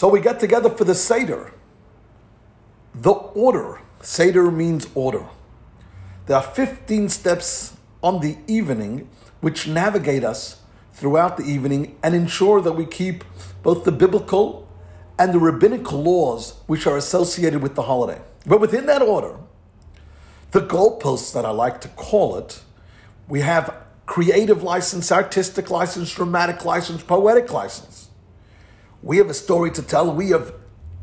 So we get together for the Seder. The order. Seder means order. There are 15 steps on the evening which navigate us throughout the evening and ensure that we keep both the biblical and the rabbinical laws which are associated with the holiday. But within that order, the goalposts that I like to call it, we have creative license, artistic license, dramatic license, poetic license. We have a story to tell, we have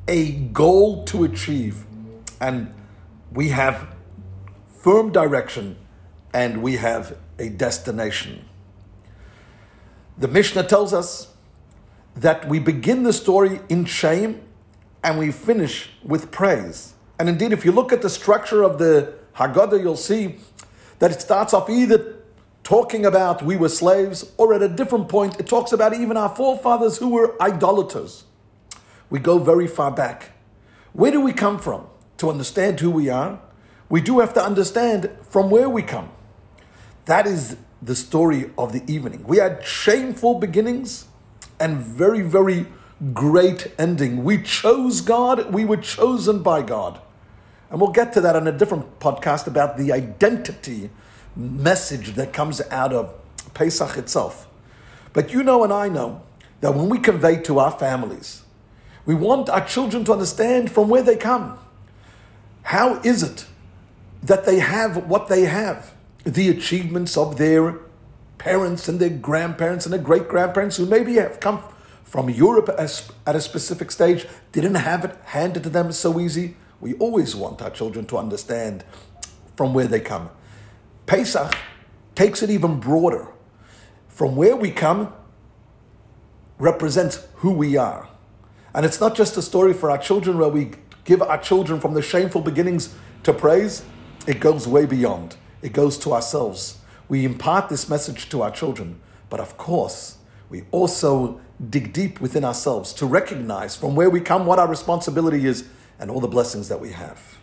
a goal to achieve, and we have firm direction and we have a destination. The Mishnah tells us that we begin the story in shame and we finish with praise. And indeed, if you look at the structure of the Haggadah, you'll see that it starts off either talking about we were slaves, or at a different point, it talks about even our forefathers who were idolaters. We go very far back. Where do we come from? To understand who we are, we do have to understand from where we come. That is the story of the evening. We had shameful beginnings and very, very great ending. We chose God, we were chosen by God. And we'll get to that on a different podcast about the identity message that comes out of Pesach itself. But you know, and I know that when we convey to our families, we want our children to understand from where they come. How is it that they have what they have? The achievements of their parents and their grandparents and their great grandparents who maybe have come from Europe at a specific stage, didn't have it handed to them so easy. We always want our children to understand from where they come. Pesach takes it even broader. From where we come represents who we are. And it's not just a story for our children where we give our children from the shameful beginnings to praise, it goes way beyond. It goes to ourselves. We impart this message to our children, but of course, we also dig deep within ourselves to recognize from where we come what our responsibility is and all the blessings that we have.